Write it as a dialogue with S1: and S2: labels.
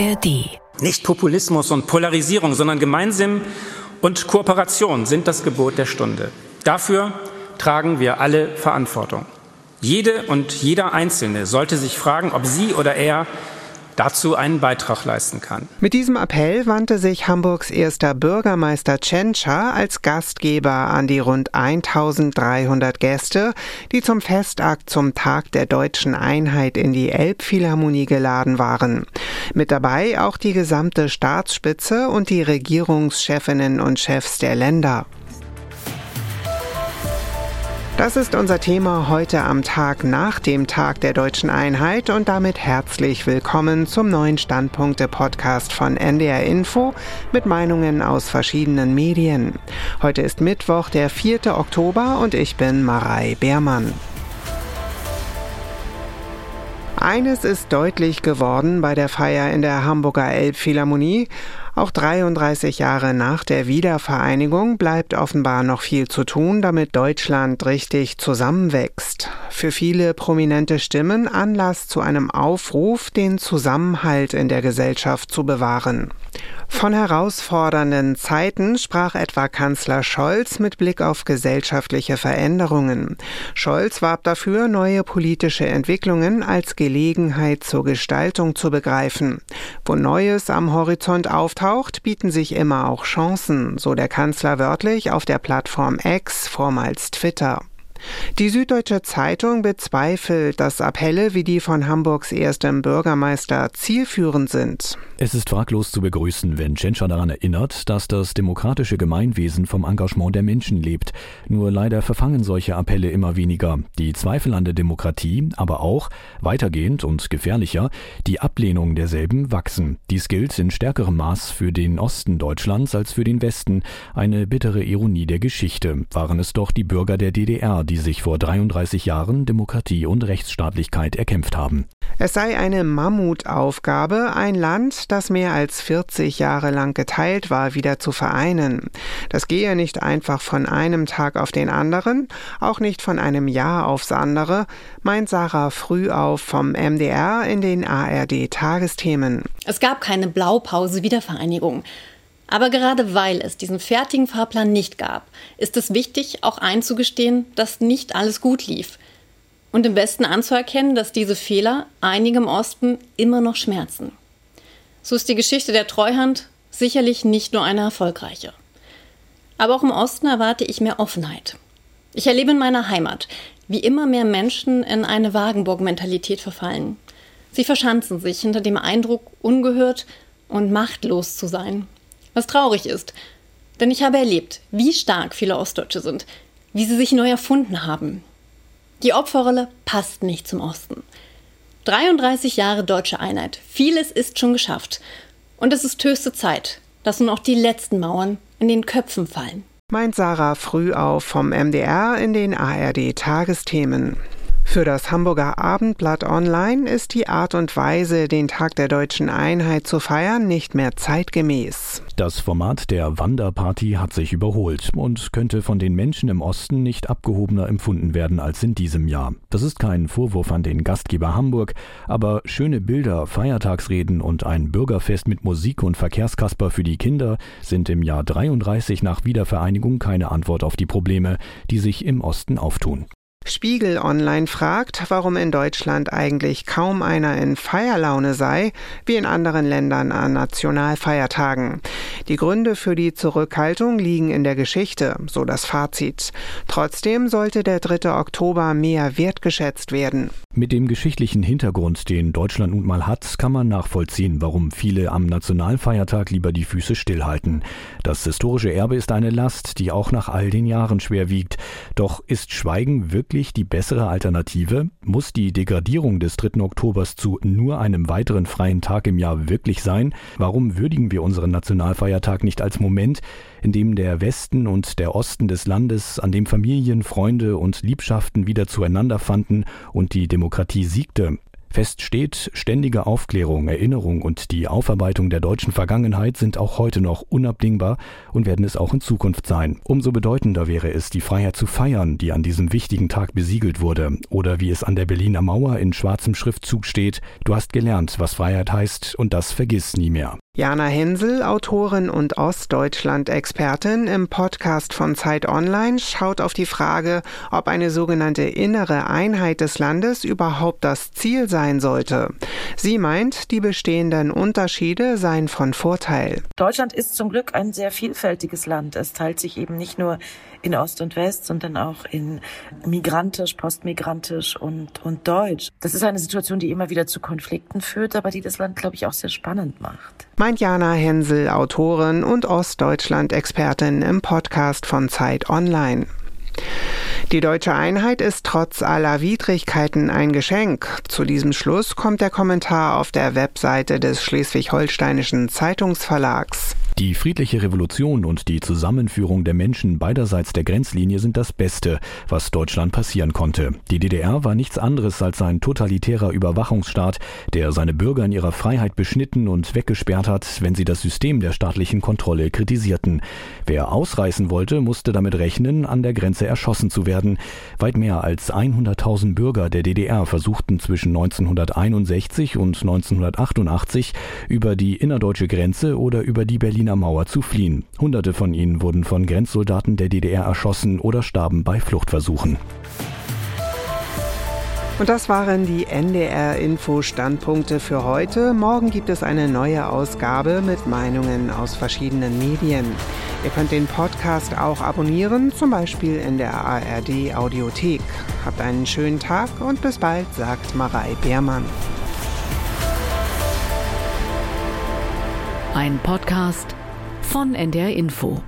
S1: ARD.
S2: Nicht Populismus und Polarisierung, sondern Gemeinsinn und Kooperation sind das Gebot der Stunde. Dafür tragen wir alle Verantwortung. Jede und jeder Einzelne sollte sich fragen, ob sie oder er dazu einen Beitrag leisten kann.
S3: Mit diesem Appell wandte sich Hamburgs erster Bürgermeister Tschentscher als Gastgeber an die rund 1300 Gäste, die zum Festakt zum Tag der deutschen Einheit in die Elbphilharmonie geladen waren. Mit dabei auch die gesamte Staatsspitze und die Regierungschefinnen und Chefs der Länder. Das ist unser Thema heute am Tag nach dem Tag der deutschen Einheit und damit herzlich willkommen zum neuen Standpunkte-Podcast von NDR Info mit Meinungen aus verschiedenen Medien. Heute ist Mittwoch, der 4. Oktober und ich bin Marei Beermann. Eines ist deutlich geworden bei der Feier in der Hamburger Elbphilharmonie. Auch 33 Jahre nach der Wiedervereinigung bleibt offenbar noch viel zu tun, damit Deutschland richtig zusammenwächst. Für viele prominente Stimmen Anlass zu einem Aufruf, den Zusammenhalt in der Gesellschaft zu bewahren. Von herausfordernden Zeiten sprach etwa Kanzler Scholz mit Blick auf gesellschaftliche Veränderungen. Scholz warb dafür, neue politische Entwicklungen als Gelegenheit zur Gestaltung zu begreifen. Wo Neues am Horizont auftaucht, bieten sich immer auch Chancen, so der Kanzler wörtlich auf der Plattform X, vormals Twitter. Die Süddeutsche Zeitung bezweifelt, dass Appelle wie die von Hamburgs erstem Bürgermeister zielführend sind.
S4: Es ist fraglos zu begrüßen, wenn Tschentscher daran erinnert, dass das demokratische Gemeinwesen vom Engagement der Menschen lebt. Nur leider verfangen solche Appelle immer weniger. Die Zweifel an der Demokratie, aber auch, weitergehend und gefährlicher, die Ablehnung derselben wachsen. Dies gilt in stärkerem Maß für den Osten Deutschlands als für den Westen. Eine bittere Ironie der Geschichte. Waren es doch die Bürger der DDR, die sich vor 33 Jahren Demokratie und Rechtsstaatlichkeit erkämpft haben.
S3: Es sei eine Mammutaufgabe, ein Land, das mehr als 40 Jahre lang geteilt war, wieder zu vereinen. Das gehe nicht einfach von einem Tag auf den anderen, auch nicht von einem Jahr aufs andere, meint Sarah Frühauf vom MDR in den ARD Tagesthemen.
S5: Es gab keine Blaupause Wiedervereinigung. Aber gerade weil es diesen fertigen Fahrplan nicht gab, ist es wichtig, auch einzugestehen, dass nicht alles gut lief. Und im Westen anzuerkennen, dass diese Fehler einigem Osten immer noch schmerzen. So ist die Geschichte der Treuhand sicherlich nicht nur eine erfolgreiche. Aber auch im Osten erwarte ich mehr Offenheit. Ich erlebe in meiner Heimat, wie immer mehr Menschen in eine Wagenburg-Mentalität verfallen. Sie verschanzen sich hinter dem Eindruck, ungehört und machtlos zu sein was traurig ist. Denn ich habe erlebt, wie stark viele Ostdeutsche sind, wie sie sich neu erfunden haben. Die Opferrolle passt nicht zum Osten. 33 Jahre deutsche Einheit. Vieles ist schon geschafft. Und es ist höchste Zeit, dass nun auch die letzten Mauern in den Köpfen fallen.
S3: Meint Sarah früh auf vom MDR in den ARD Tagesthemen. Für das Hamburger Abendblatt Online ist die Art und Weise, den Tag der deutschen Einheit zu feiern, nicht mehr zeitgemäß.
S4: Das Format der Wanderparty hat sich überholt und könnte von den Menschen im Osten nicht abgehobener empfunden werden als in diesem Jahr. Das ist kein Vorwurf an den Gastgeber Hamburg, aber schöne Bilder, Feiertagsreden und ein Bürgerfest mit Musik und Verkehrskasper für die Kinder sind im Jahr 33 nach Wiedervereinigung keine Antwort auf die Probleme, die sich im Osten auftun.
S3: Spiegel Online fragt, warum in Deutschland eigentlich kaum einer in Feierlaune sei, wie in anderen Ländern an Nationalfeiertagen. Die Gründe für die Zurückhaltung liegen in der Geschichte, so das Fazit. Trotzdem sollte der 3. Oktober mehr wertgeschätzt werden.
S4: Mit dem geschichtlichen Hintergrund, den Deutschland nun mal hat, kann man nachvollziehen, warum viele am Nationalfeiertag lieber die Füße stillhalten. Das historische Erbe ist eine Last, die auch nach all den Jahren schwer wiegt. Doch ist Schweigen wirklich wirklich die bessere Alternative? Muss die Degradierung des 3. Oktobers zu nur einem weiteren freien Tag im Jahr wirklich sein? Warum würdigen wir unseren Nationalfeiertag nicht als Moment, in dem der Westen und der Osten des Landes, an dem Familien, Freunde und Liebschaften wieder zueinander fanden und die Demokratie siegte? Fest steht, ständige Aufklärung, Erinnerung und die Aufarbeitung der deutschen Vergangenheit sind auch heute noch unabdingbar und werden es auch in Zukunft sein. Umso bedeutender wäre es, die Freiheit zu feiern, die an diesem wichtigen Tag besiegelt wurde. Oder wie es an der Berliner Mauer in schwarzem Schriftzug steht, du hast gelernt, was Freiheit heißt und das vergiss nie mehr.
S3: Jana Hensel, Autorin und Ostdeutschland-Expertin im Podcast von Zeit Online, schaut auf die Frage, ob eine sogenannte innere Einheit des Landes überhaupt das Ziel sein sollte. Sie meint, die bestehenden Unterschiede seien von Vorteil.
S1: Deutschland ist zum Glück ein sehr vielfältiges Land. Es teilt sich eben nicht nur in Ost und West, sondern auch in migrantisch, postmigrantisch und, und deutsch. Das ist eine Situation, die immer wieder zu Konflikten führt, aber die das Land, glaube ich, auch sehr spannend macht
S3: meint Jana Hensel, Autorin und Ostdeutschland-Expertin im Podcast von Zeit Online. Die deutsche Einheit ist trotz aller Widrigkeiten ein Geschenk. Zu diesem Schluss kommt der Kommentar auf der Webseite des Schleswig-Holsteinischen Zeitungsverlags.
S4: Die friedliche Revolution und die Zusammenführung der Menschen beiderseits der Grenzlinie sind das Beste, was Deutschland passieren konnte. Die DDR war nichts anderes als ein totalitärer Überwachungsstaat, der seine Bürger in ihrer Freiheit beschnitten und weggesperrt hat, wenn sie das System der staatlichen Kontrolle kritisierten. Wer ausreißen wollte, musste damit rechnen, an der Grenze erschossen zu werden. Weit mehr als 100.000 Bürger der DDR versuchten zwischen 1961 und 1988 über die innerdeutsche Grenze oder über die Berliner Berliner Mauer zu fliehen. Hunderte von ihnen wurden von Grenzsoldaten der DDR erschossen oder starben bei Fluchtversuchen.
S3: Und das waren die NDR-Info-Standpunkte für heute. Morgen gibt es eine neue Ausgabe mit Meinungen aus verschiedenen Medien. Ihr könnt den Podcast auch abonnieren, zum Beispiel in der ARD-Audiothek. Habt einen schönen Tag und bis bald, sagt Marei Beermann.
S6: Ein Podcast von NDR Info.